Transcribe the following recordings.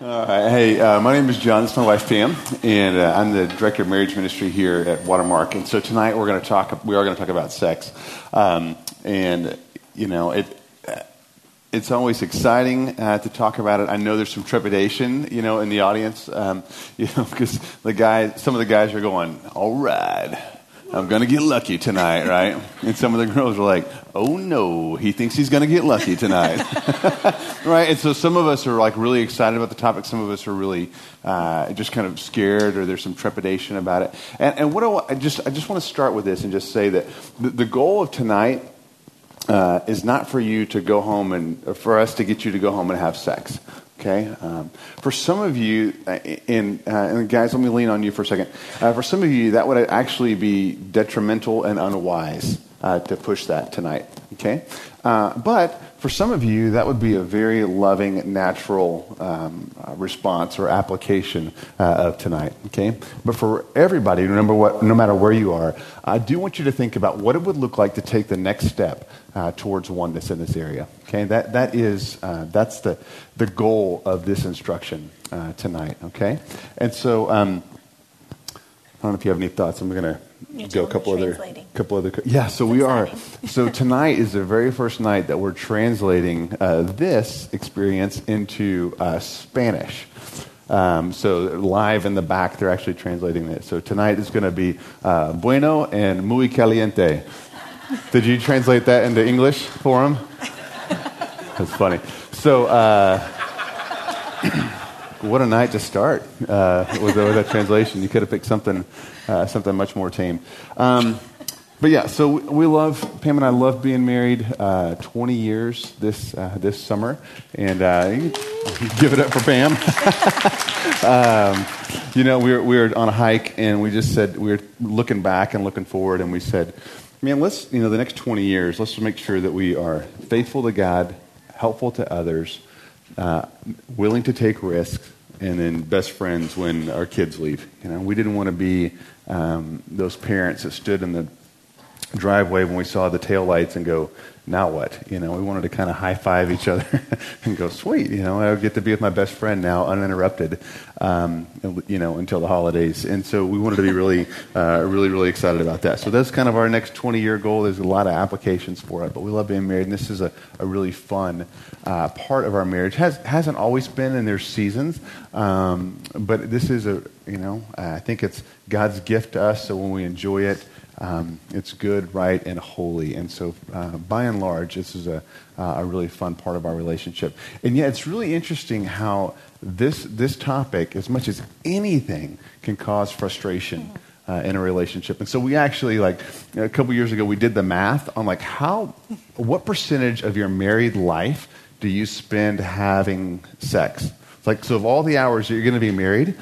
All right. Hey, uh, my name is John. It's my wife Pam, and uh, I'm the director of marriage ministry here at Watermark. And so tonight we're going to talk. We are going to talk about sex, um, and you know it. It's always exciting uh, to talk about it. I know there's some trepidation, you know, in the audience, um, you know, because the guys, some of the guys are going, "All right, I'm going to get lucky tonight, right? And some of the girls are like, oh no, he thinks he's going to get lucky tonight, right? And so some of us are like really excited about the topic. Some of us are really uh, just kind of scared or there's some trepidation about it. And, and what I, I just, I just want to start with this and just say that the, the goal of tonight uh, is not for you to go home and for us to get you to go home and have sex. Okay, um, for some of you, uh, and, uh, and, guys, let me lean on you for a second. Uh, for some of you, that would actually be detrimental and unwise uh, to push that tonight. Okay, uh, but for some of you, that would be a very loving, natural um, uh, response or application of tonight. Okay, but for everybody, remember what, no matter where you are, I do want you to think about what it would look like to take the next step uh, towards oneness in this area. Okay, that, that is, uh, that's the, the goal of this instruction uh, tonight. Okay, and so um, I don't know if you have any thoughts. I'm going to go a couple other, couple other. Yeah, so we are. so tonight is the very first night that we're translating uh, this experience into uh, Spanish. Um, so live in the back, they're actually translating it. So tonight is going to be uh, bueno and muy caliente. Did you translate that into English for him? That's funny. So, uh, what a night to start uh, with, with, that translation. You could have picked something, uh, something much more tame. Um, but yeah, so we love Pam and I love being married. Uh, Twenty years this uh, this summer, and uh, give it up for Pam. um, you know, we were we were on a hike, and we just said we were looking back and looking forward, and we said man, let's, you know, the next 20 years, let's make sure that we are faithful to God, helpful to others, uh, willing to take risks, and then best friends when our kids leave. You know, we didn't want to be um, those parents that stood in the driveway when we saw the tail lights and go, now what? You know, we wanted to kind of high five each other and go, sweet, you know, I get to be with my best friend now uninterrupted, um, you know, until the holidays. And so we wanted to be really, uh, really, really excited about that. So that's kind of our next 20 year goal. There's a lot of applications for it, but we love being married, and this is a, a really fun uh, part of our marriage. Has, hasn't always been, and there's seasons, um, but this is a, you know, I think it's God's gift to us, so when we enjoy it, um, it's good, right, and holy. And so, uh, by and large, this is a, uh, a really fun part of our relationship. And yet, it's really interesting how this, this topic, as much as anything, can cause frustration. Uh, in a relationship. And so we actually, like, a couple years ago, we did the math on, like, how, what percentage of your married life do you spend having sex? like, so of all the hours that you're going to be married,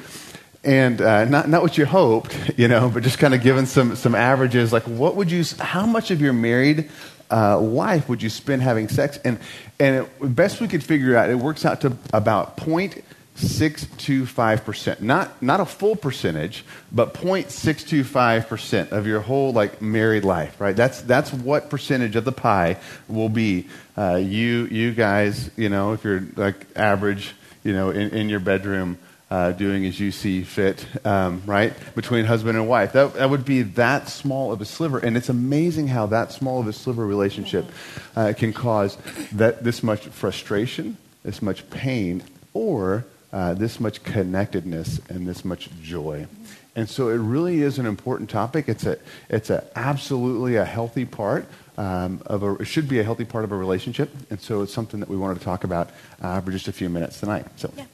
and uh, not, not what you hoped, you know, but just kind of giving some, some averages. Like, what would you, how much of your married uh, life would you spend having sex? And, and it, best we could figure out, it works out to about 0.625%. Not, not a full percentage, but 0.625% of your whole, like, married life, right? That's, that's what percentage of the pie will be. Uh, you, you guys, you know, if you're, like, average, you know, in, in your bedroom, uh, doing as you see fit, um, right? Between husband and wife. That, that would be that small of a sliver. And it's amazing how that small of a sliver relationship uh, can cause that, this much frustration, this much pain, or uh, this much connectedness and this much joy. And so it really is an important topic. It's a, it's a absolutely a healthy part um, of a, it should be a healthy part of a relationship. And so it's something that we wanted to talk about uh, for just a few minutes tonight. So. Yeah.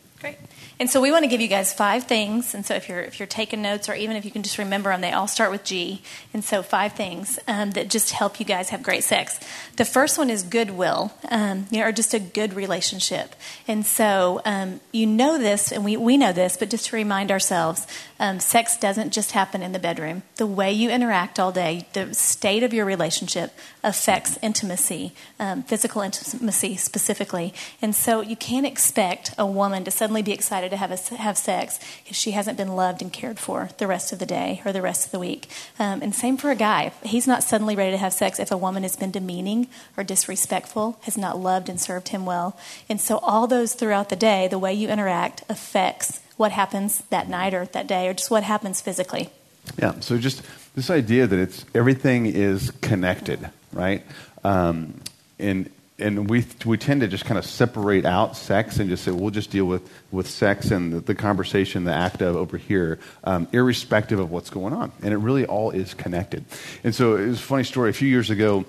And so we want to give you guys five things. And so if you're if you're taking notes, or even if you can just remember them, they all start with G. And so five things um, that just help you guys have great sex. The first one is goodwill, um, you know, or just a good relationship. And so um, you know this, and we, we know this, but just to remind ourselves, um, sex doesn't just happen in the bedroom. The way you interact all day, the state of your relationship affects intimacy, um, physical intimacy specifically. And so you can't expect a woman to suddenly be excited to have, a, have sex if she hasn't been loved and cared for the rest of the day or the rest of the week. Um, and same for a guy. He's not suddenly ready to have sex if a woman has been demeaning or disrespectful, has not loved and served him well. And so, all those throughout the day, the way you interact affects what happens that night or that day or just what happens physically. Yeah, so just this idea that it's everything is connected, right? Um, and and we we tend to just kind of separate out sex and just say we'll just deal with with sex and the, the conversation, the act of over here, um, irrespective of what's going on. And it really all is connected. And so it was a funny story. A few years ago,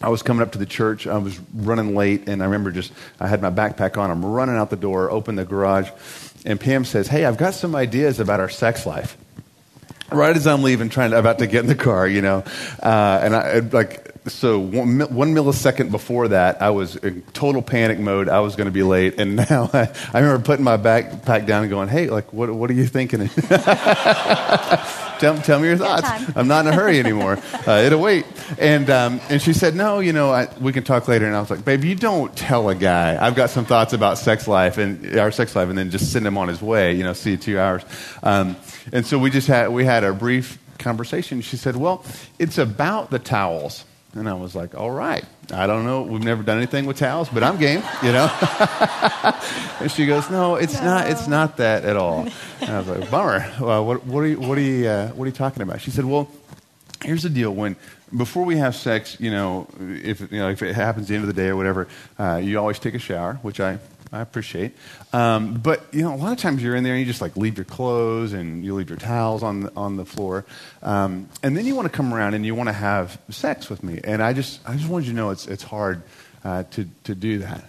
I was coming up to the church. I was running late, and I remember just I had my backpack on. I'm running out the door, open the garage, and Pam says, "Hey, I've got some ideas about our sex life." Right as I'm leaving, trying to, about to get in the car, you know, uh, and I like so one, one, millisecond before that, I was in total panic mode. I was going to be late, and now I, I remember putting my backpack down and going, "Hey, like, what, what are you thinking?" tell, tell me your thoughts. I'm not in a hurry anymore. Uh, it'll wait. And um, and she said, "No, you know, I, we can talk later." And I was like, "Babe, you don't tell a guy. I've got some thoughts about sex life and our sex life, and then just send him on his way. You know, see you two hours." Um, and so we just had we had a brief conversation. She said, "Well, it's about the towels." And I was like, all right. I don't know. We've never done anything with towels, but I'm game, you know? and she goes, no, it's no. not, it's not that at all. And I was like, bummer. Well, what, what, are you, what, are you, uh, what are you talking about? She said, well, here's the deal. When, before we have sex, you know, if, you know, if it happens at the end of the day or whatever, uh, you always take a shower, which I I appreciate. Um, but you know, a lot of times you're in there and you just like leave your clothes and you leave your towels on the, on the floor, um, and then you want to come around and you want to have sex with me. And I just I just wanted you to know it's it's hard uh, to to do that.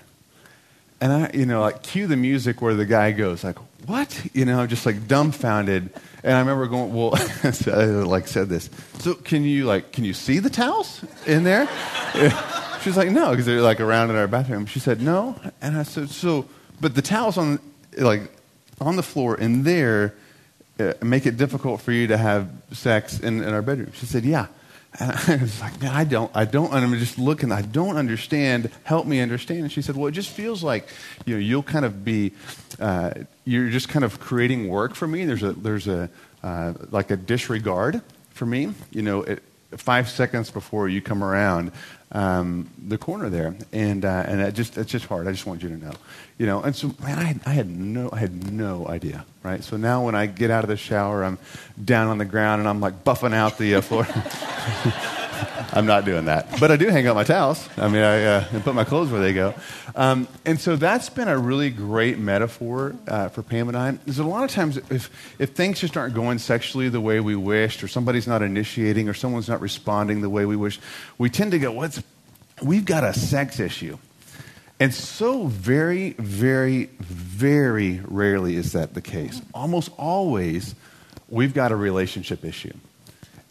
And I you know like cue the music where the guy goes like what you know just like dumbfounded. And I remember going well like said this. So can you like can you see the towels in there? She's like, no, because they're like around in our bathroom. She said, no. And I said, so, but the towels on, like, on the floor in there uh, make it difficult for you to have sex in, in our bedroom. She said, yeah. And I was like, man, I don't, I don't, and I'm just looking, I don't understand. Help me understand. And she said, well, it just feels like, you know, you'll kind of be, uh, you're just kind of creating work for me. There's a, there's a, uh, like a disregard for me. You know, it, five seconds before you come around um, the corner there, and uh, and it just it's just hard. I just want you to know, you know. And so, man, I had, I had no I had no idea, right? So now when I get out of the shower, I'm down on the ground and I'm like buffing out the uh, floor. I'm not doing that. But I do hang out my towels. I mean, I uh, put my clothes where they go. Um, and so that's been a really great metaphor uh, for Pam and I. Because a lot of times, if, if things just aren't going sexually the way we wished, or somebody's not initiating, or someone's not responding the way we wish, we tend to go, What's, we've got a sex issue. And so very, very, very rarely is that the case. Almost always, we've got a relationship issue.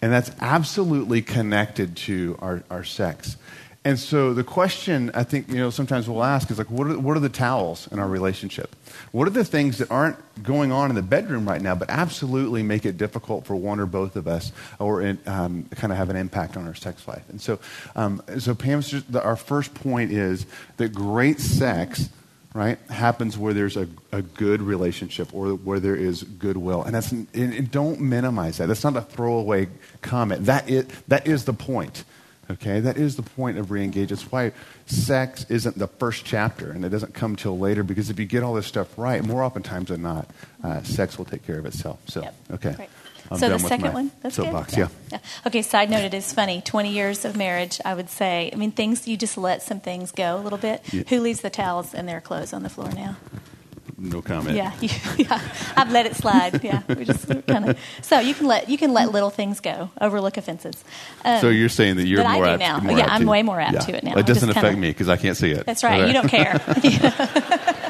And that's absolutely connected to our, our sex. And so the question I think you know sometimes we'll ask is like, what are, what are the towels in our relationship? What are the things that aren't going on in the bedroom right now, but absolutely make it difficult for one or both of us, or um, kind of have an impact on our sex life? And so, um, so just, our first point is that great sex right, happens where there's a, a good relationship or where there is goodwill. And, that's, and don't minimize that. That's not a throwaway comment. That is, that is the point. Okay, that is the point of reengage. It's why sex isn't the first chapter and it doesn't come till later because if you get all this stuff right, more oftentimes than not, uh, sex will take care of itself. So, yep. okay. I'm so the second one, that's soapbox, good. Yeah. yeah. Okay. Side note: It is funny. Twenty years of marriage, I would say. I mean, things you just let some things go a little bit. Yeah. Who leaves the towels and their clothes on the floor now? No comment. Yeah, yeah. I've let it slide. Yeah, we just kind of. So you can let you can let little things go, overlook offenses. Um, so you're saying that you're more I apt. now. More yeah, I'm way more apt to it now. It doesn't affect kinda, me because I can't see it. That's right. Okay. You don't care.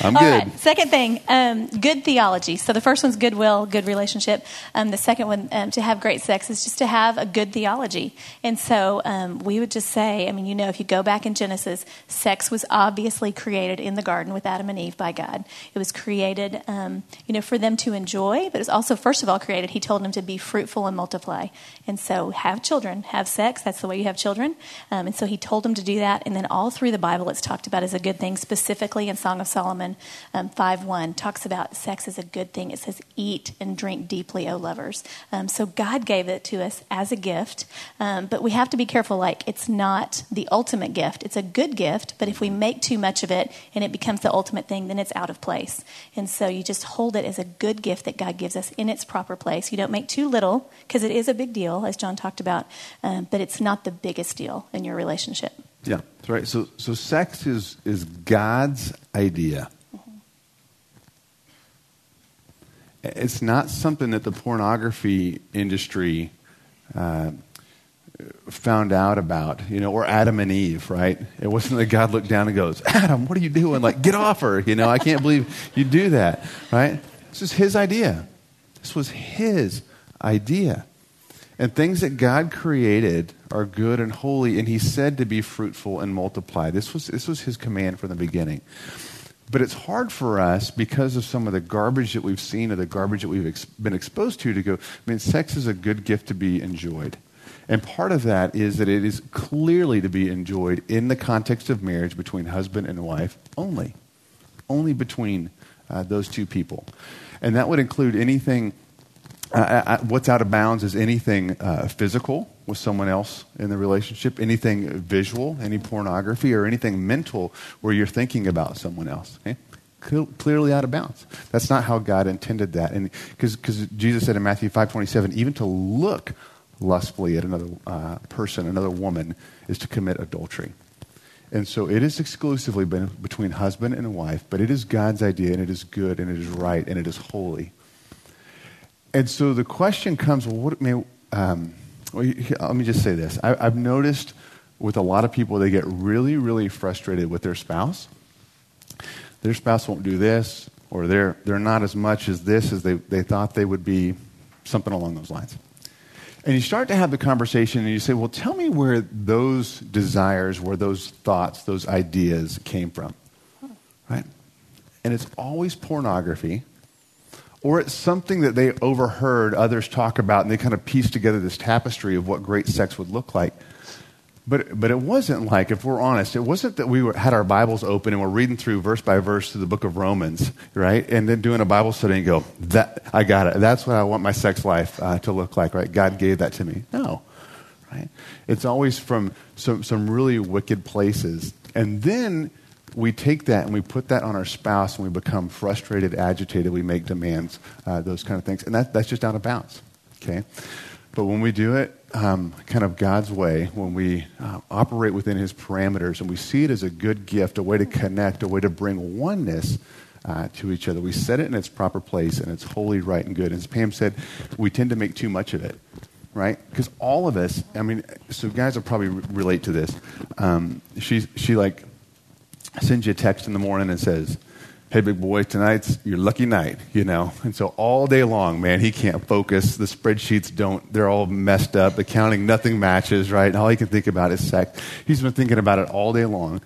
I'm All good. Right. Second thing, um, good theology. So the first one's goodwill, good relationship. Um, the second one, um, to have great sex, is just to have a good theology. And so um, we would just say, I mean, you know, if you go back in Genesis, sex was obviously created in the garden with Adam and Eve by God. It was created, um, you know, for them to enjoy, but it was also, first of all, created. He told them to be fruitful and multiply. And so have children, have sex. That's the way you have children. Um, and so he told them to do that. And then all through the Bible, it's talked about as a good thing, specifically in Song of Solomon John um, 5 1 talks about sex as a good thing. It says, Eat and drink deeply, O lovers. Um, so God gave it to us as a gift, um, but we have to be careful. Like, it's not the ultimate gift. It's a good gift, but if we make too much of it and it becomes the ultimate thing, then it's out of place. And so you just hold it as a good gift that God gives us in its proper place. You don't make too little, because it is a big deal, as John talked about, um, but it's not the biggest deal in your relationship. Yeah, that's right. So, so sex is, is God's idea. It's not something that the pornography industry uh, found out about, you know, or Adam and Eve, right? It wasn't that God looked down and goes, Adam, what are you doing? Like, get off her. You know, I can't believe you do that, right? This is his idea. This was his idea. And things that God created are good and holy, and He said to be fruitful and multiply. This was, this was His command from the beginning. But it's hard for us because of some of the garbage that we've seen or the garbage that we've ex- been exposed to to go, I mean, sex is a good gift to be enjoyed. And part of that is that it is clearly to be enjoyed in the context of marriage between husband and wife only. Only between uh, those two people. And that would include anything uh, I, what's out of bounds is anything uh, physical with someone else in the relationship, anything visual, any pornography, or anything mental where you're thinking about someone else. Okay? Clearly out of bounds. That's not how God intended that. And because Jesus said in Matthew 5:27, even to look lustfully at another uh, person, another woman, is to commit adultery. And so it is exclusively between husband and wife, but it is God's idea, and it is good, and it is right, and it is holy. And so the question comes well, what may, um, well, let me just say this. I, I've noticed with a lot of people, they get really, really frustrated with their spouse. Their spouse won't do this, or they're, they're not as much as this as they, they thought they would be, something along those lines. And you start to have the conversation and you say, well, tell me where those desires, where those thoughts, those ideas came from. Right? And it's always pornography or it's something that they overheard others talk about and they kind of pieced together this tapestry of what great sex would look like. But, but it wasn't like, if we're honest, it wasn't that we were, had our Bibles open and we're reading through verse by verse through the book of Romans, right? And then doing a Bible study and go, that, I got it. That's what I want my sex life uh, to look like, right? God gave that to me. No, right? It's always from some, some really wicked places. And then we take that and we put that on our spouse and we become frustrated, agitated, we make demands, uh, those kind of things. And that, that's just out of bounds, okay? But when we do it um, kind of God's way, when we uh, operate within His parameters and we see it as a good gift, a way to connect, a way to bring oneness uh, to each other, we set it in its proper place and it's holy, right, and good. As Pam said, we tend to make too much of it right? Because all of us, I mean, so guys will probably relate to this. Um, she, she like sends you a text in the morning and says, Hey, big boy, tonight's your lucky night, you know. And so all day long, man, he can't focus. The spreadsheets don't, they're all messed up. The counting, nothing matches, right? And all he can think about is sex. He's been thinking about it all day long.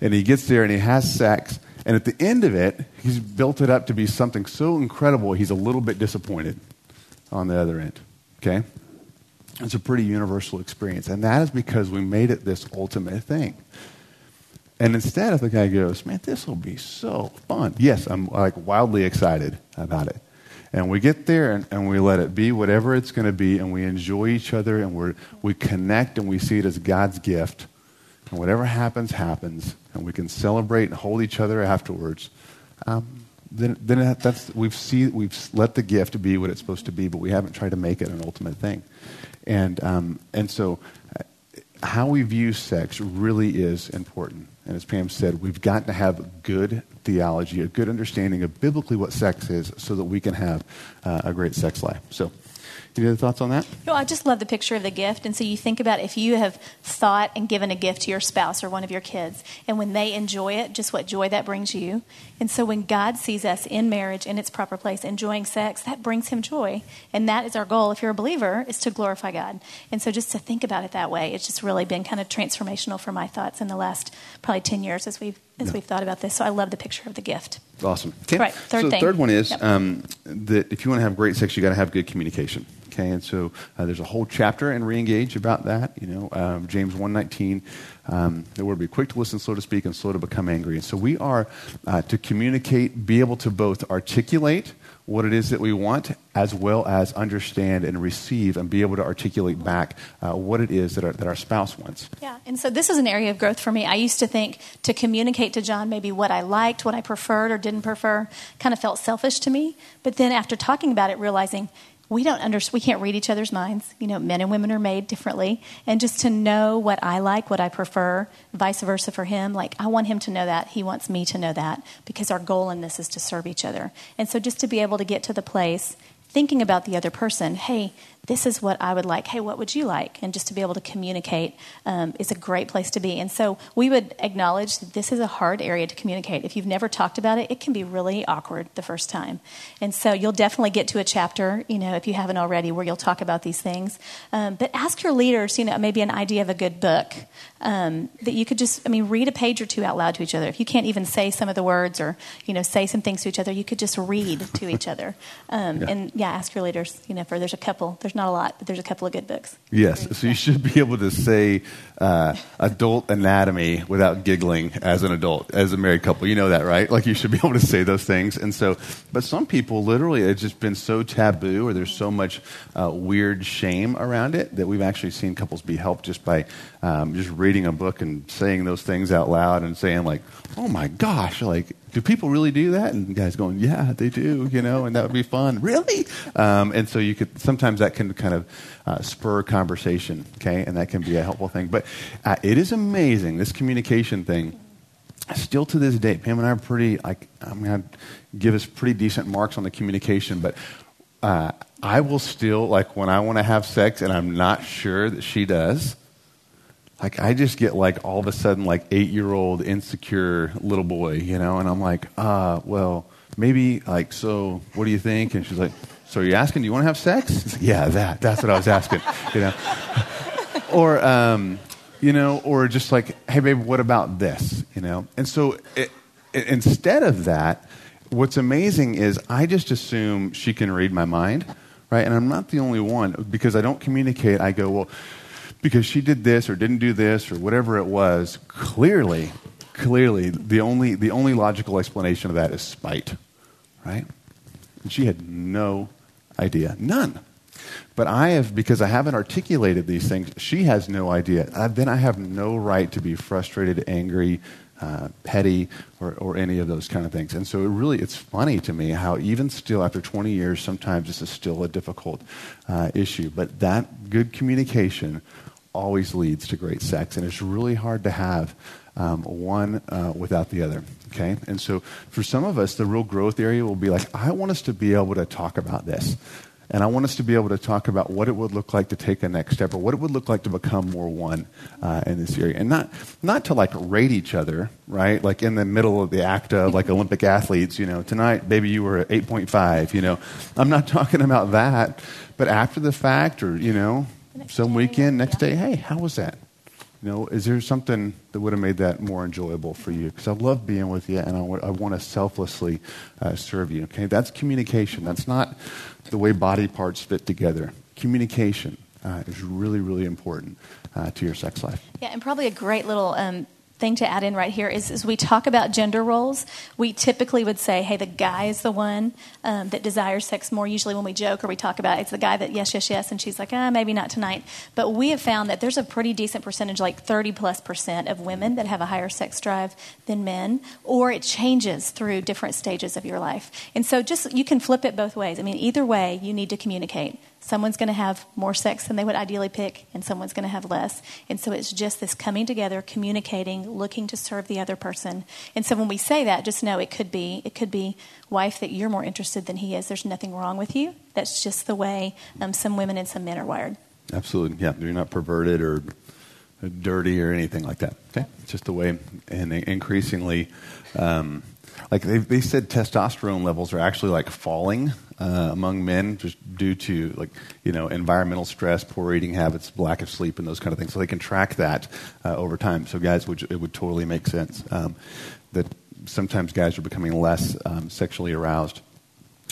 And he gets there and he has sex. And at the end of it, he's built it up to be something so incredible, he's a little bit disappointed on the other end, okay? It's a pretty universal experience. And that is because we made it this ultimate thing. And instead, if the guy goes, man, this will be so fun. Yes, I'm like wildly excited about it. And we get there and, and we let it be whatever it's going to be, and we enjoy each other, and we we connect, and we see it as God's gift. And whatever happens, happens, and we can celebrate and hold each other afterwards. Um, then, then that's we've see we've let the gift be what it's supposed to be, but we haven't tried to make it an ultimate thing. And um, and so, uh, how we view sex really is important. And as Pam said, we've got to have good theology, a good understanding of biblically what sex is, so that we can have uh, a great sex life. So, any other thoughts on that? No, I just love the picture of the gift. And so you think about if you have thought and given a gift to your spouse or one of your kids, and when they enjoy it, just what joy that brings you. And so when God sees us in marriage in its proper place, enjoying sex, that brings him joy. And that is our goal, if you're a believer, is to glorify God. And so just to think about it that way, it's just really been kind of transformational for my thoughts in the last probably 10 years as we've as yeah. we've thought about this. So I love the picture of the gift. Awesome. Okay. Right. Third so thing. the third one is yep. um, that if you want to have great sex, you got to have good communication. Okay, and so uh, there's a whole chapter in Reengage about that. You know, um, James 119, um, that we're to be quick to listen, slow to speak, and slow to become angry. And so we are uh, to communicate, be able to both articulate what it is that we want, as well as understand and receive and be able to articulate back uh, what it is that our, that our spouse wants. Yeah, and so this is an area of growth for me. I used to think to communicate to John maybe what I liked, what I preferred or didn't prefer, kind of felt selfish to me. But then after talking about it, realizing we don't under, we can't read each other's minds. You know, men and women are made differently, and just to know what I like, what I prefer, vice versa for him. Like I want him to know that, he wants me to know that, because our goal in this is to serve each other. And so, just to be able to get to the place thinking about the other person, hey, this is what I would like. Hey, what would you like? And just to be able to communicate um, is a great place to be. And so we would acknowledge that this is a hard area to communicate. If you've never talked about it, it can be really awkward the first time. And so you'll definitely get to a chapter, you know, if you haven't already, where you'll talk about these things. Um, but ask your leaders, you know, maybe an idea of a good book um, that you could just, I mean, read a page or two out loud to each other. If you can't even say some of the words or, you know, say some things to each other, you could just read to each other. Um, yeah. And yeah, ask your leaders, you know, for there's a couple, there's not a lot, but there's a couple of good books. Yes, so you should be able to say uh, adult anatomy without giggling as an adult, as a married couple. You know that, right? Like you should be able to say those things. And so, but some people literally, it's just been so taboo or there's so much uh, weird shame around it that we've actually seen couples be helped just by um, just reading a book and saying those things out loud and saying like, oh my gosh, like do people really do that? And guy's going, yeah, they do, you know, and that would be fun. really? Um, and so you could, sometimes that can kind of uh, spur conversation, okay, and that can be a helpful thing. But uh, it is amazing, this communication thing. Still to this day, Pam and I are pretty, like, I'm to give us pretty decent marks on the communication, but uh, I will still, like, when I want to have sex and I'm not sure that she does, like I just get like all of a sudden like eight year old insecure little boy, you know, and I'm like, uh, well, maybe like so. What do you think? And she's like, so are you asking? Do you want to have sex? Like, yeah, that. That's what I was asking, you know. or um, you know, or just like, hey, babe, what about this? You know, and so it, it, instead of that, what's amazing is I just assume she can read my mind, right? And I'm not the only one because I don't communicate. I go, well because she did this or didn't do this or whatever it was, clearly, clearly, the only, the only logical explanation of that is spite, right? And she had no idea, none. But I have, because I haven't articulated these things, she has no idea. Uh, then I have no right to be frustrated, angry, uh, petty, or, or any of those kind of things. And so it really, it's funny to me how even still after 20 years, sometimes this is still a difficult uh, issue. But that good communication always leads to great sex, and it's really hard to have um, one uh, without the other. Okay, and so for some of us, the real growth area will be like, I want us to be able to talk about this. And I want us to be able to talk about what it would look like to take a next step or what it would look like to become more one uh, in this area. And not, not to like rate each other, right? Like in the middle of the act of like Olympic athletes, you know, tonight, baby, you were at 8.5, you know. I'm not talking about that. But after the fact or, you know, some weekend, next day, hey, how was that? You know, is there something that would have made that more enjoyable for you? Because I love being with you, and I, w- I want to selflessly uh, serve you. Okay, that's communication. That's not the way body parts fit together. Communication uh, is really, really important uh, to your sex life. Yeah, and probably a great little um, thing to add in right here is as we talk about gender roles, we typically would say, hey, the guy is the one um, that desires sex more. Usually when we joke or we talk about it, it's the guy that, yes, yes, yes, and she's like, ah, maybe not tonight. But we have found that there's a pretty decent percentage, like 30 plus percent of women that have a higher sex drive than men, or it changes through different stages of your life. And so just, you can flip it both ways. I mean, either way, you need to communicate someone's going to have more sex than they would ideally pick, and someone's going to have less. And so it's just this coming together, communicating, looking to serve the other person. And so when we say that, just know it could be it could be wife that you're more interested than he is. There's nothing wrong with you. That's just the way um, some women and some men are wired. Absolutely, yeah. You're not perverted or dirty or anything like that. Okay, it's just the way. And increasingly. Um, like they, they said testosterone levels are actually like falling uh, among men just due to like you know environmental stress, poor eating habits, lack of sleep, and those kind of things. So they can track that uh, over time. So guys, would, it would totally make sense um, that sometimes guys are becoming less um, sexually aroused.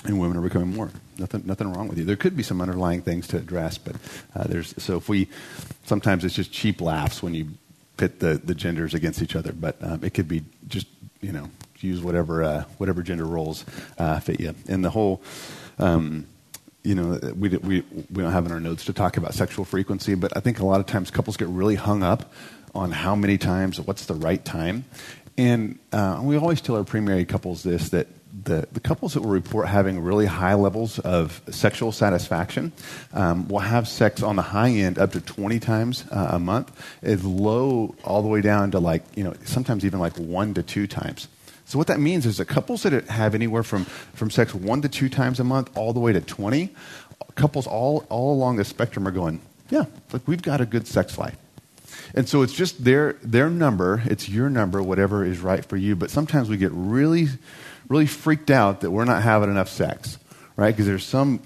and women are becoming more. Nothing, nothing wrong with you. There could be some underlying things to address, but uh, there's so if we sometimes it's just cheap laughs when you pit the, the genders against each other, but um, it could be just you know use whatever uh, whatever gender roles uh, fit you. And the whole. Um, you know, we, we, we don't have in our notes to talk about sexual frequency, but I think a lot of times couples get really hung up on how many times, what's the right time. And uh, we always tell our pre-married couples this that the, the couples that will report having really high levels of sexual satisfaction um, will have sex on the high end up to 20 times uh, a month, is low all the way down to like, you know, sometimes even like one to two times. So what that means is that couples that have anywhere from, from sex one to two times a month all the way to 20, couples all, all along the spectrum are going, yeah, like we've got a good sex life. And so it's just their, their number, it's your number, whatever is right for you. But sometimes we get really really freaked out that we're not having enough sex, right? Because there's some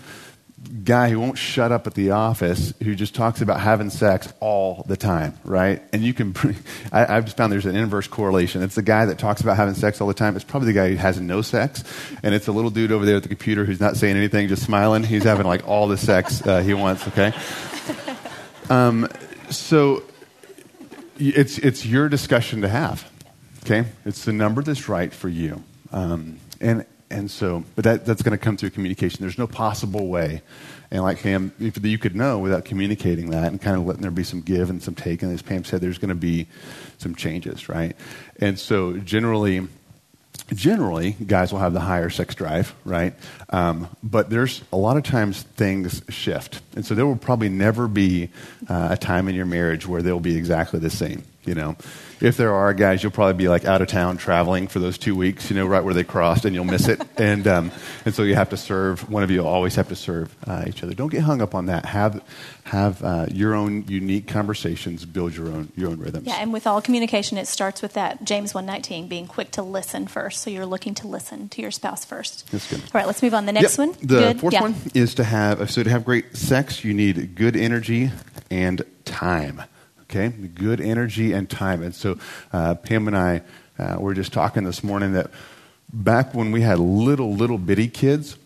guy who won't shut up at the office who just talks about having sex all the time, right? And you can, I, have just found there's an inverse correlation. It's the guy that talks about having sex all the time. It's probably the guy who has no sex. And it's a little dude over there at the computer who's not saying anything, just smiling. He's having like all the sex uh, he wants, okay? Um, so it's, it's your discussion to have, okay? It's the number that's right for you. Um, and, and so, but that, that's going to come through communication. There's no possible way. And like Pam, if you could know without communicating that and kind of letting there be some give and some take. And as Pam said, there's going to be some changes, right? And so generally, generally, guys will have the higher sex drive, right? Um, but there's a lot of times things shift. And so there will probably never be uh, a time in your marriage where they'll be exactly the same, you know? if there are guys, you'll probably be like out of town traveling for those two weeks, you know, right where they crossed, and you'll miss it. and um, and so you have to serve. One of you always have to serve uh, each other. Don't get hung up on that. Have have uh, your own unique conversations. Build your own your own rhythms. Yeah, and with all communication, it starts with that James one nineteen being quick to listen first. So you're looking to listen to your spouse first. That's good. All right, let's move on. The next yep. one. The good. fourth yeah. one is to have so to have great sex, you need good energy and time okay? Good energy and time. And so uh, Pam and I uh, were just talking this morning that back when we had little, little bitty kids,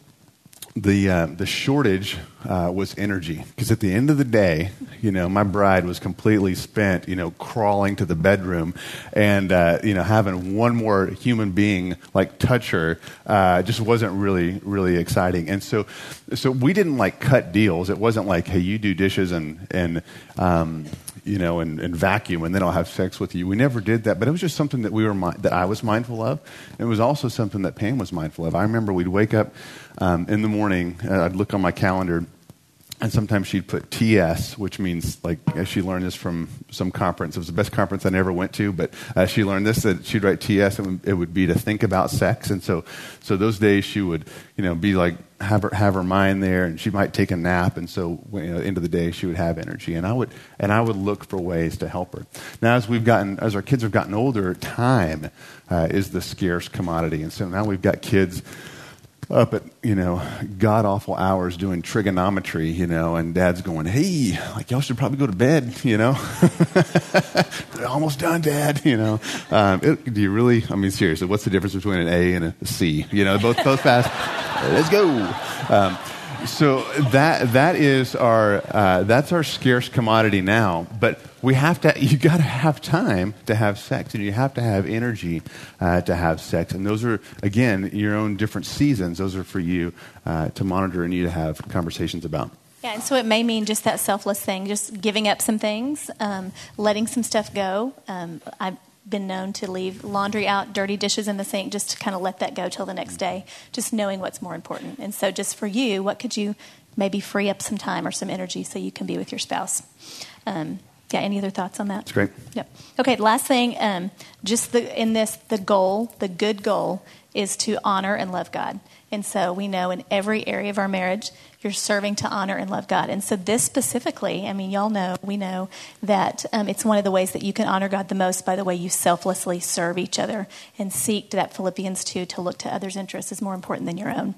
the, uh, the shortage uh, was energy. Because at the end of the day, you know, my bride was completely spent, you know, crawling to the bedroom and, uh, you know, having one more human being, like, touch her uh, just wasn't really, really exciting. And so, so we didn't, like, cut deals. It wasn't like, hey, you do dishes and, and um, you know, and, and, vacuum, and then I'll have sex with you. We never did that, but it was just something that we were that I was mindful of. it was also something that Pam was mindful of. I remember we'd wake up um, in the morning. Uh, I'd look on my calendar, and sometimes she'd put TS, which means like she learned this from some conference. It was the best conference I never went to, but uh, she learned this that she'd write TS, and it would be to think about sex. And so, so those days she would, you know, be like have her have her mind there, and she might take a nap. And so, you know, end of the day, she would have energy, and I would and I would look for ways to help her. Now, as we've gotten, as our kids have gotten older, time uh, is the scarce commodity, and so now we've got kids up at you know god awful hours doing trigonometry you know and dad's going hey like y'all should probably go to bed you know? Almost done dad you know? Um, it, do you really i mean seriously what's the difference between an a and a c? You know both both fast. Let's go. Um, so that that is our uh, that's our scarce commodity now but we have to, you got to have time to have sex, and you have to have energy uh, to have sex. And those are, again, your own different seasons. Those are for you uh, to monitor and you to have conversations about. Yeah, and so it may mean just that selfless thing, just giving up some things, um, letting some stuff go. Um, I've been known to leave laundry out, dirty dishes in the sink, just to kind of let that go till the next day, just knowing what's more important. And so, just for you, what could you maybe free up some time or some energy so you can be with your spouse? Um, yeah, any other thoughts on that? That's great. Yep. Okay, last thing, um, just the, in this, the goal, the good goal is to honor and love God. And so we know in every area of our marriage, you're serving to honor and love God. And so this specifically, I mean, y'all know, we know that um, it's one of the ways that you can honor God the most by the way you selflessly serve each other and seek that Philippians 2 to look to others' interests is more important than your own.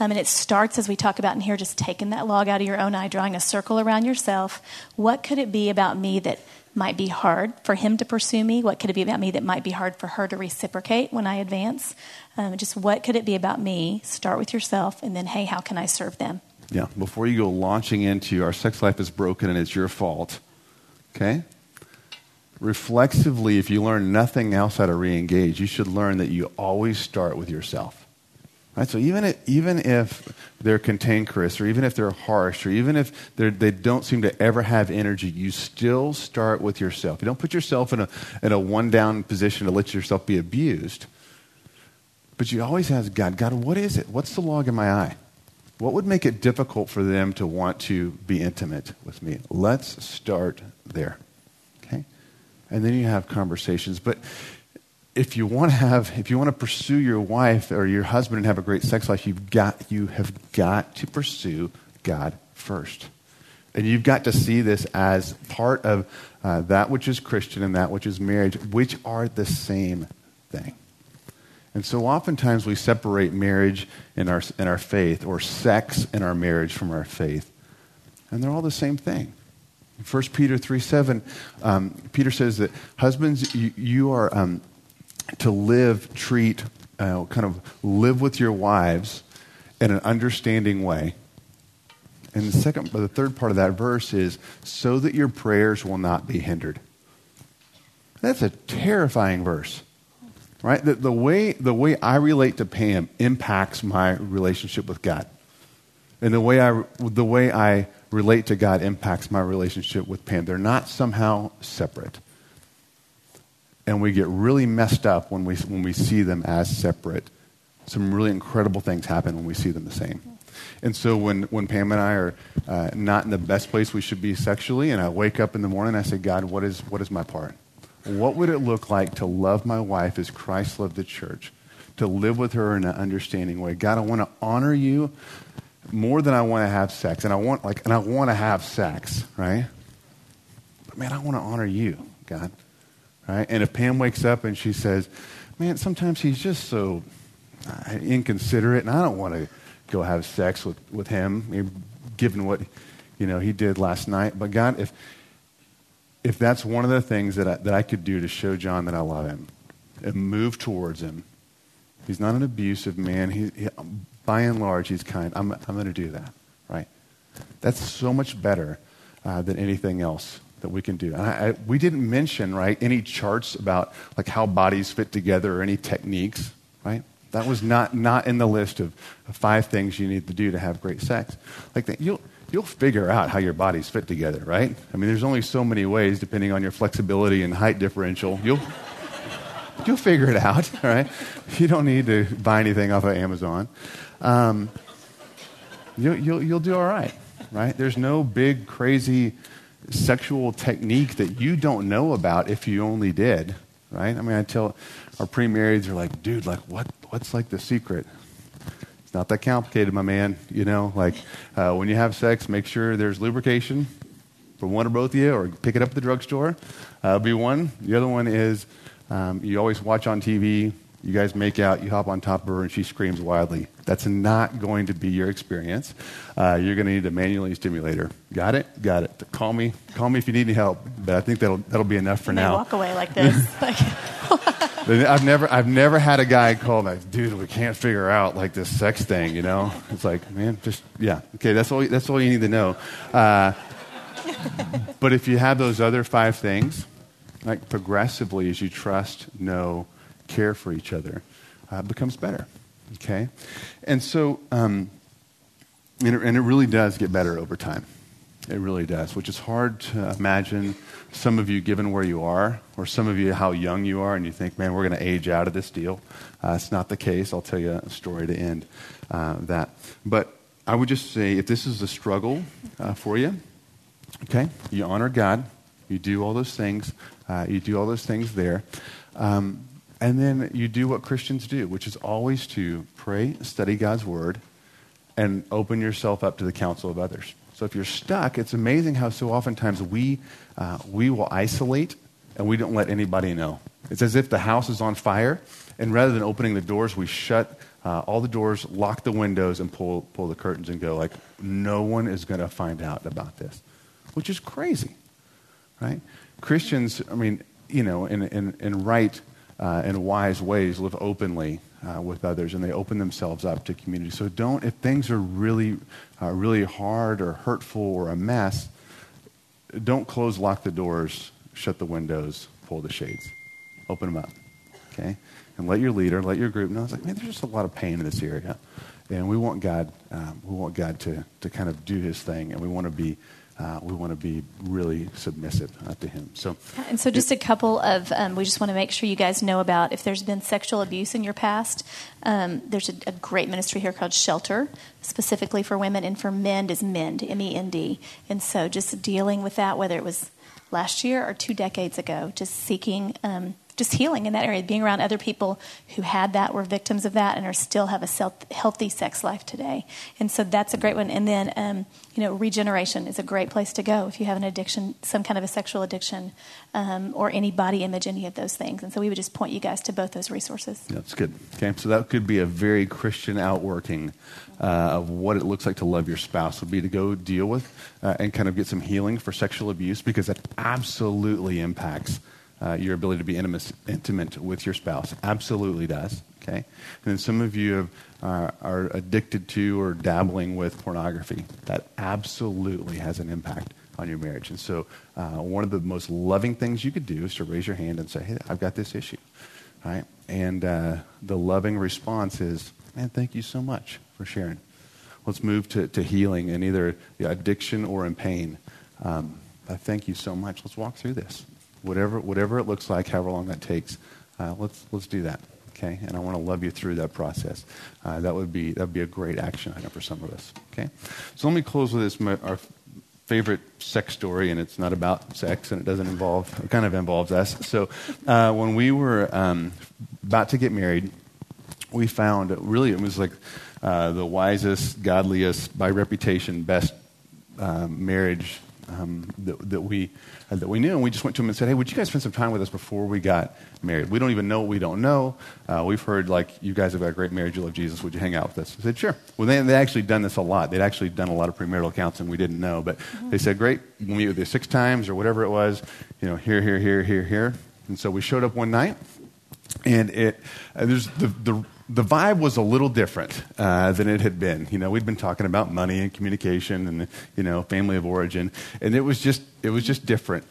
Um, and it starts, as we talk about in here, just taking that log out of your own eye, drawing a circle around yourself. What could it be about me that might be hard for him to pursue me? What could it be about me that might be hard for her to reciprocate when I advance? Um, just what could it be about me? Start with yourself, and then, hey, how can I serve them? Yeah, before you go launching into our sex life is broken and it's your fault, okay? Reflexively, if you learn nothing else how to re engage, you should learn that you always start with yourself. Right? So even if, even if they're cantankerous, or even if they're harsh, or even if they don't seem to ever have energy, you still start with yourself. You don't put yourself in a, in a one down position to let yourself be abused. But you always ask God, God, what is it? What's the log in my eye? What would make it difficult for them to want to be intimate with me? Let's start there. Okay? And then you have conversations. But if you want to have if you want to pursue your wife or your husband and have a great sex life you've got you have got to pursue god first. And you've got to see this as part of uh, that which is christian and that which is marriage which are the same thing. And so oftentimes we separate marriage in our, in our faith or sex in our marriage from our faith and they're all the same thing. 1 peter 3 7 um, peter says that husbands you, you are um, to live, treat, uh, kind of live with your wives in an understanding way. And the second, the third part of that verse is so that your prayers will not be hindered. That's a terrifying verse, right? The, the, way, the way I relate to Pam impacts my relationship with God. And the way I, the way I relate to God impacts my relationship with Pam. They're not somehow separate and we get really messed up when we, when we see them as separate. Some really incredible things happen when we see them the same. And so when, when Pam and I are uh, not in the best place we should be sexually, and I wake up in the morning I say, God, what is, what is my part? What would it look like to love my wife as Christ loved the church? To live with her in an understanding way. God, I want to honor you more than I want to have sex. And I want like and I want to have sex, right? But man, I want to honor you, God. Right? And if Pam wakes up and she says, man, sometimes he's just so uh, inconsiderate, and I don't want to go have sex with, with him, given what you know he did last night. But God, if if that's one of the things that I, that I could do to show John that I love him and move towards him, he's not an abusive man. He, he by and large, he's kind. I'm, I'm going to do that, right? That's so much better uh, than anything else that we can do. And I, I, we didn't mention, right, any charts about like how bodies fit together or any techniques, right? That was not, not in the list of, of five things you need to do to have great sex. Like that, you'll, you'll figure out how your bodies fit together, right? I mean, there's only so many ways depending on your flexibility and height differential. You'll, you'll figure it out, right? You don't need to buy anything off of Amazon. Um, you'll, you'll, you'll do all right, right? There's no big, crazy sexual technique that you don't know about if you only did, right? I mean, I tell our pre-marrieds are like, dude, like what, what's like the secret? It's not that complicated, my man. You know, like uh, when you have sex, make sure there's lubrication for one or both of you, or pick it up at the drugstore. Uh, be one. The other one is um, you always watch on TV you guys make out, you hop on top of her, and she screams wildly. That's not going to be your experience. Uh, you're going to need a manually stimulator. Got it? Got it. Call me. Call me if you need any help. But I think that'll that'll be enough for now. Walk away like this. I've never I've never had a guy call me, dude. We can't figure out like this sex thing. You know, it's like, man, just yeah. Okay, that's all. That's all you need to know. Uh, but if you have those other five things, like progressively as you trust, know care for each other uh, becomes better. Okay? And so, um, and, it, and it really does get better over time. It really does, which is hard to imagine. Some of you, given where you are, or some of you, how young you are, and you think, man, we're going to age out of this deal. Uh, it's not the case. I'll tell you a story to end uh, that. But I would just say if this is a struggle uh, for you, okay, you honor God, you do all those things, uh, you do all those things there. Um, and then you do what Christians do, which is always to pray, study God's word, and open yourself up to the counsel of others. So if you're stuck, it's amazing how so oftentimes we, uh, we will isolate and we don't let anybody know. It's as if the house is on fire, and rather than opening the doors, we shut uh, all the doors, lock the windows, and pull, pull the curtains and go, like, no one is going to find out about this, which is crazy, right? Christians, I mean, you know, in, in, in right uh, and wise ways, live openly uh, with others and they open themselves up to community. So don't, if things are really, uh, really hard or hurtful or a mess, don't close, lock the doors, shut the windows, pull the shades. Open them up, okay? And let your leader, let your group know. It's like, man, there's just a lot of pain in this area. And we want God, um, we want God to, to kind of do his thing, and we want to be uh, we want to be really submissive uh, to him. So, and so just a couple of um, we just want to make sure you guys know about if there's been sexual abuse in your past. Um, there's a, a, great ministry here called Shelter, specifically for women, and for men is Mend, M E N D. And so, just dealing with that, whether it was last year or two decades ago, just seeking um, just healing in that area, being around other people who had that, were victims of that, and are still have a healthy sex life today. And so that's a great one. And then, um, you know, regeneration is a great place to go if you have an addiction, some kind of a sexual addiction, um, or any body image, any of those things. And so we would just point you guys to both those resources. That's good. Okay, so that could be a very Christian outworking uh, of what it looks like to love your spouse would be to go deal with uh, and kind of get some healing for sexual abuse because that absolutely impacts uh, your ability to be intimate, intimate with your spouse. Absolutely does. Okay? And then some of you have, uh, are addicted to or dabbling with pornography. That absolutely has an impact on your marriage. And so, uh, one of the most loving things you could do is to raise your hand and say, Hey, I've got this issue. Right? And uh, the loving response is, Man, thank you so much for sharing. Let's move to, to healing in either the addiction or in pain. Um, I thank you so much. Let's walk through this whatever, whatever it looks like, however long that takes, uh, let's, let's do that. Okay? And I want to love you through that process. Uh, that, would be, that would be a great action item for some of us. Okay? So let me close with this. My, our favorite sex story, and it's not about sex, and it doesn't involve, it kind of involves us. So uh, when we were um, about to get married, we found really it was like uh, the wisest, godliest, by reputation, best um, marriage um, that, that, we, uh, that we knew. And we just went to him and said, hey, would you guys spend some time with us before we got married? We don't even know what we don't know. Uh, we've heard, like, you guys have got a great marriage. You love Jesus. Would you hang out with us? I said, sure. Well, they, they actually done this a lot. They'd actually done a lot of premarital counseling we didn't know. But they said, great. We'll meet with you six times or whatever it was. You know, here, here, here, here, here. And so we showed up one night. And it, uh, there's the, the the vibe was a little different uh, than it had been. You know, we'd been talking about money and communication and you know family of origin, and it was just it was just different.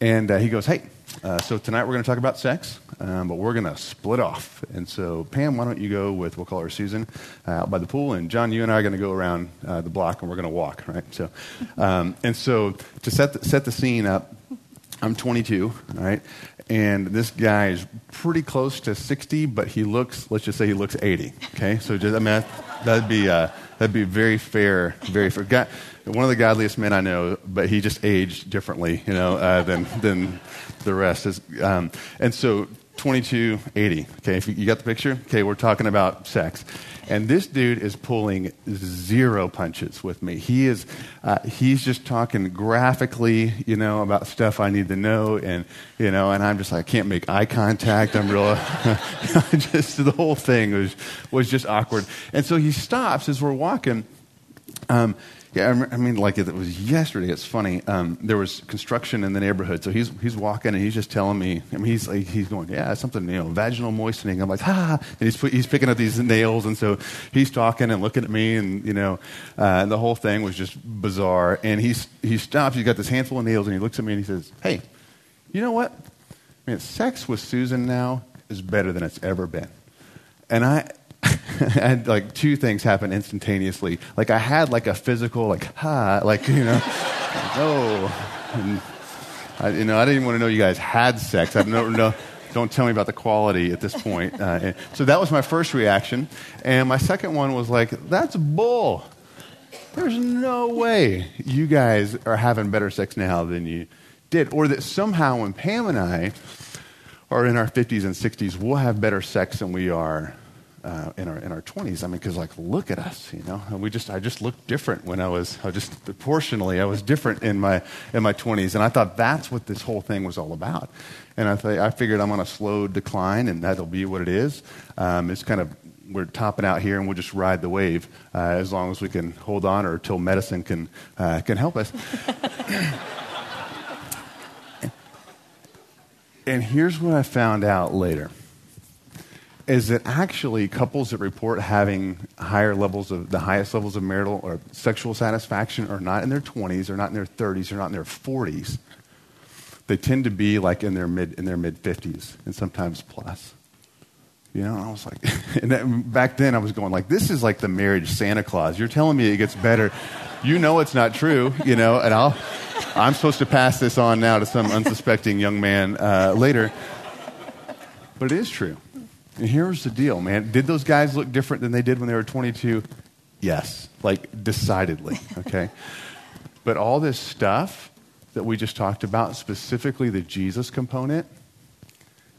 And uh, he goes, "Hey, uh, so tonight we're going to talk about sex, um, but we're going to split off. And so, Pam, why don't you go with we'll call her Susan uh, out by the pool, and John, you and I are going to go around uh, the block and we're going to walk, right? So, um, and so to set the, set the scene up." I'm 22, right? And this guy is pretty close to 60, but he looks, let's just say he looks 80. Okay, so just, I mean, that'd be, uh, that'd be very fair, very fair. One of the godliest men I know, but he just aged differently, you know, uh, than, than the rest. Um, and so 22, 80. Okay, if you, you got the picture? Okay, we're talking about sex. And this dude is pulling zero punches with me. He is, uh, he's just talking graphically, you know, about stuff I need to know. And, you know, and I'm just like, I can't make eye contact. I'm real, just the whole thing was, was just awkward. And so he stops as we're walking. Um, yeah, I mean, like it was yesterday. It's funny. Um, there was construction in the neighborhood, so he's he's walking and he's just telling me. I mean, he's like, he's going, yeah, something, you know, vaginal moistening. I'm like, ha, and he's he's picking up these nails, and so he's talking and looking at me, and you know, uh, the whole thing was just bizarre. And he's he stops. He's got this handful of nails, and he looks at me and he says, "Hey, you know what? I mean, sex with Susan now is better than it's ever been." And I had like two things happen instantaneously. Like I had like a physical, like ha, like you know, oh, and I, you know, I didn't want to know you guys had sex. I don't know. Don't tell me about the quality at this point. Uh, so that was my first reaction, and my second one was like, "That's bull. There's no way you guys are having better sex now than you did, or that somehow when Pam and I are in our 50s and 60s, we'll have better sex than we are uh, in our in our 20s. I mean, because like, look at us, you know. And we just I just looked different when I was I just proportionally I was different in my in my 20s, and I thought that's what this whole thing was all about. And I th- I figured I'm on a slow decline, and that'll be what it is. Um, it's kind of we're topping out here, and we'll just ride the wave uh, as long as we can hold on, or till medicine can uh, can help us. And here's what I found out later is that actually couples that report having higher levels of the highest levels of marital or sexual satisfaction are not in their 20s, or not in their 30s, or not in their 40s. They tend to be like in their mid in their mid 50s and sometimes plus. You know, I was like, and back then I was going like, this is like the marriage Santa Claus. You're telling me it gets better. You know it's not true, you know, and I'll, I'm supposed to pass this on now to some unsuspecting young man uh, later. But it is true. And here's the deal, man. Did those guys look different than they did when they were 22? Yes, like decidedly, okay? but all this stuff that we just talked about, specifically the Jesus component,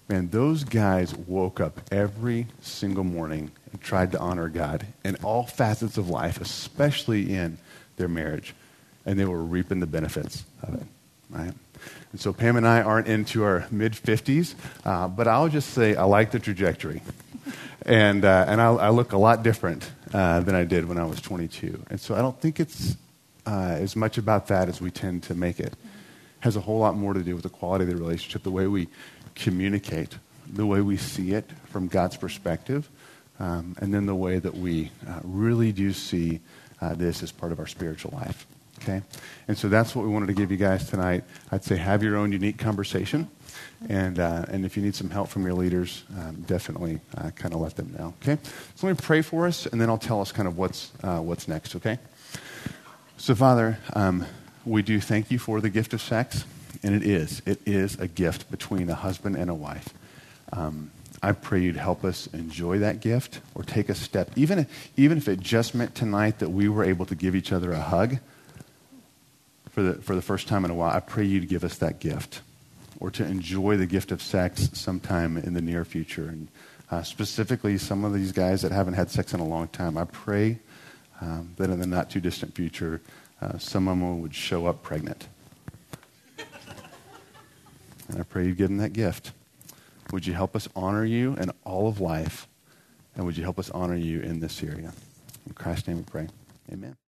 man, those guys woke up every single morning and tried to honor God in all facets of life, especially in their marriage. And they were reaping the benefits of it, right? And so Pam and I aren't into our mid 50s, uh, but I'll just say I like the trajectory. And, uh, and I, I, look a lot different uh, than I did when I was 22. And so I don't think it's uh, as much about that as we tend to make it. it. has a whole lot more to do with the quality of the relationship, the way we communicate, the way we see it from God's perspective, um, and then the way that we uh, really do see uh, this as part of our spiritual life. Okay? And so that's what we wanted to give you guys tonight. I'd say have your own unique conversation. And, uh, and if you need some help from your leaders, um, definitely uh, kind of let them know. Okay? So let me pray for us, and then I'll tell us kind of what's, uh, what's next. Okay? So, Father, um, we do thank you for the gift of sex. And it is. It is a gift between a husband and a wife. Um, I pray you'd help us enjoy that gift or take a step, even even if it just meant tonight that we were able to give each other a hug for the, for the first time in a while, I pray you to give us that gift or to enjoy the gift of sex sometime in the near future. And uh, specifically, some of these guys that haven't had sex in a long time, I pray um, that in the not too distant future, uh, some of them would show up pregnant. and I pray you'd give them that gift. Would you help us honor you in all of life? And would you help us honor you in this area? In Christ's name we pray. Amen.